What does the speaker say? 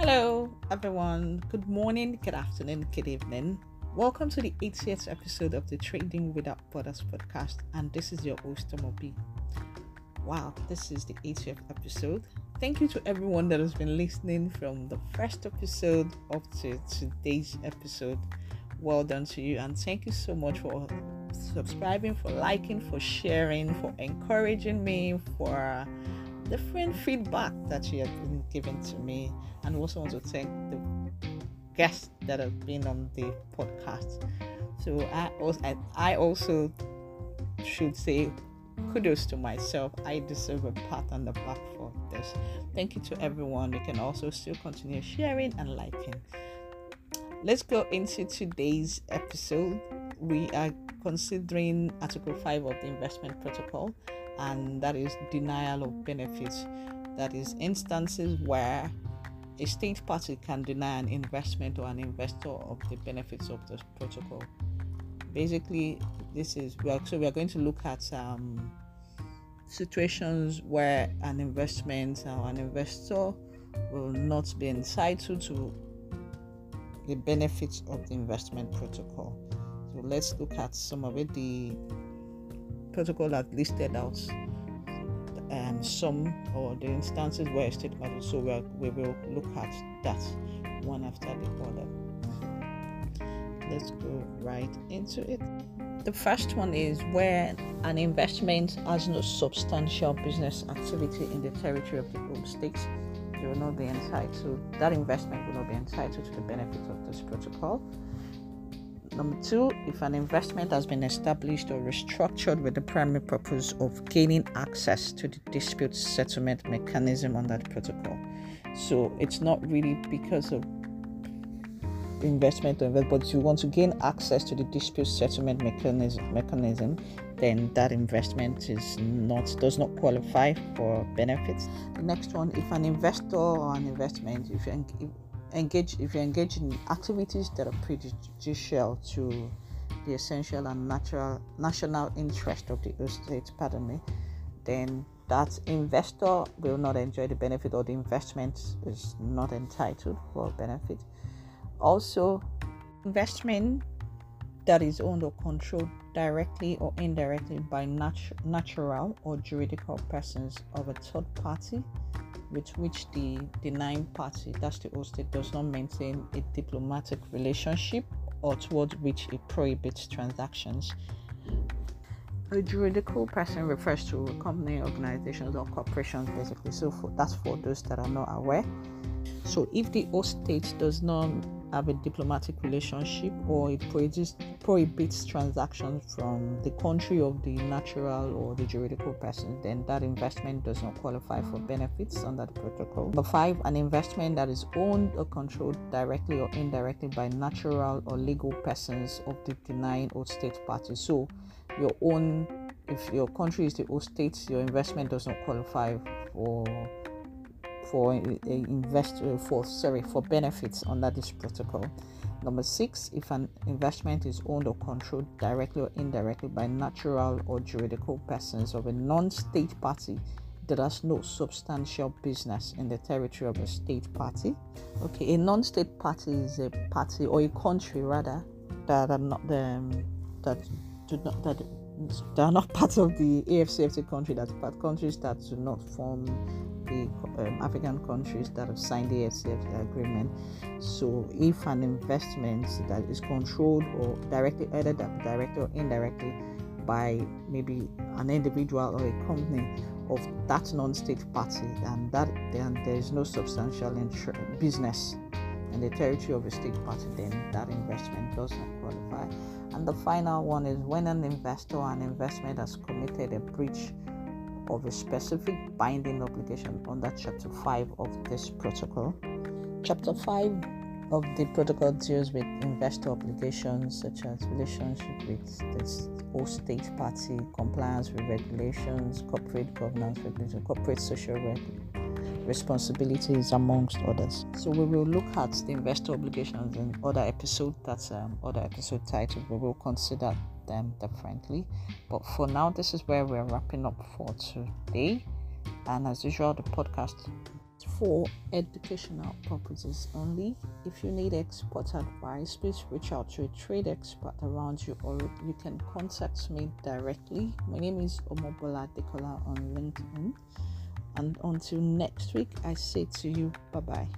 Hello, everyone. Good morning, good afternoon, good evening. Welcome to the 80th episode of the Trading Without Borders podcast, and this is your host, Tomobi. Wow, this is the 80th episode. Thank you to everyone that has been listening from the first episode up to today's episode. Well done to you, and thank you so much for subscribing, for liking, for sharing, for encouraging me, for different feedback that you have been giving to me. And also want to thank the guests that have been on the podcast. So I also I also should say kudos to myself. I deserve a pat on the back for this. Thank you to everyone. You can also still continue sharing and liking. Let's go into today's episode. We are considering Article 5 of the Investment Protocol, and that is denial of benefits. That is instances where a state party can deny an investment or an investor of the benefits of the protocol. Basically, this is we are, so we are going to look at um, situations where an investment or an investor will not be entitled to the benefits of the investment protocol. So let's look at some of it. The protocol that listed out um, some or the instances where state party. So we, are, we will look at that one after the other. Let's go right into it. The first one is where an investment has no substantial business activity in the territory of the home state they will not be entitled, that investment will not be entitled to the benefit of this protocol. Number two, if an investment has been established or restructured with the primary purpose of gaining access to the dispute settlement mechanism on that protocol. So it's not really because of investment or invest, but you want to gain access to the dispute settlement mechanism, mechanism then that investment is not does not qualify for benefits. The next one, if an investor or an investment, if you engage if you engage in activities that are prejudicial to the essential and natural national interest of the state, pardon me, then that investor will not enjoy the benefit or the investment is not entitled for benefit. Also, investment that is owned or controlled directly or indirectly by nat- natural or juridical persons of a third party with which the denying party, that's the host state, does not maintain a diplomatic relationship or towards which it prohibits transactions. A juridical person refers to company, organizations, or corporations, basically. So for, that's for those that are not aware. So if the host state does not have a diplomatic relationship or it prohibits, prohibits transactions from the country of the natural or the juridical person, then that investment does not qualify for benefits under the protocol. Number five, an investment that is owned or controlled directly or indirectly by natural or legal persons of the denying or state party. So, your own, if your country is the host state, your investment does not qualify for for invest uh, for sorry for benefits under this protocol. Number six, if an investment is owned or controlled directly or indirectly by natural or juridical persons of a non-state party that has no substantial business in the territory of a state party. Okay, a non-state party is a party or a country rather that are not the um, that do not that they are not part of the AFCFTA country that's part countries that do not form the um, African countries that have signed the AFCFTA agreement. So, if an investment that is controlled or directly, either directly or indirectly, by maybe an individual or a company of that non-state party, and that then there is no substantial business in the territory of a state party, then that investment does not qualify. And the final one is when an investor or an investment has committed a breach of a specific binding obligation under Chapter 5 of this protocol. Chapter 5 of the protocol deals with investor obligations such as relationship with the whole state party, compliance with regulations, corporate governance corporate social responsibilities, amongst others. So we will look at the investor obligations in other episode. That's um, other episode title. We will consider them differently. But for now, this is where we're wrapping up for today. And as usual, the podcast for educational purposes only. If you need expert advice, please reach out to a trade expert around you or you can contact me directly. My name is Omobola Dekola on LinkedIn. And until next week, I say to you, bye bye.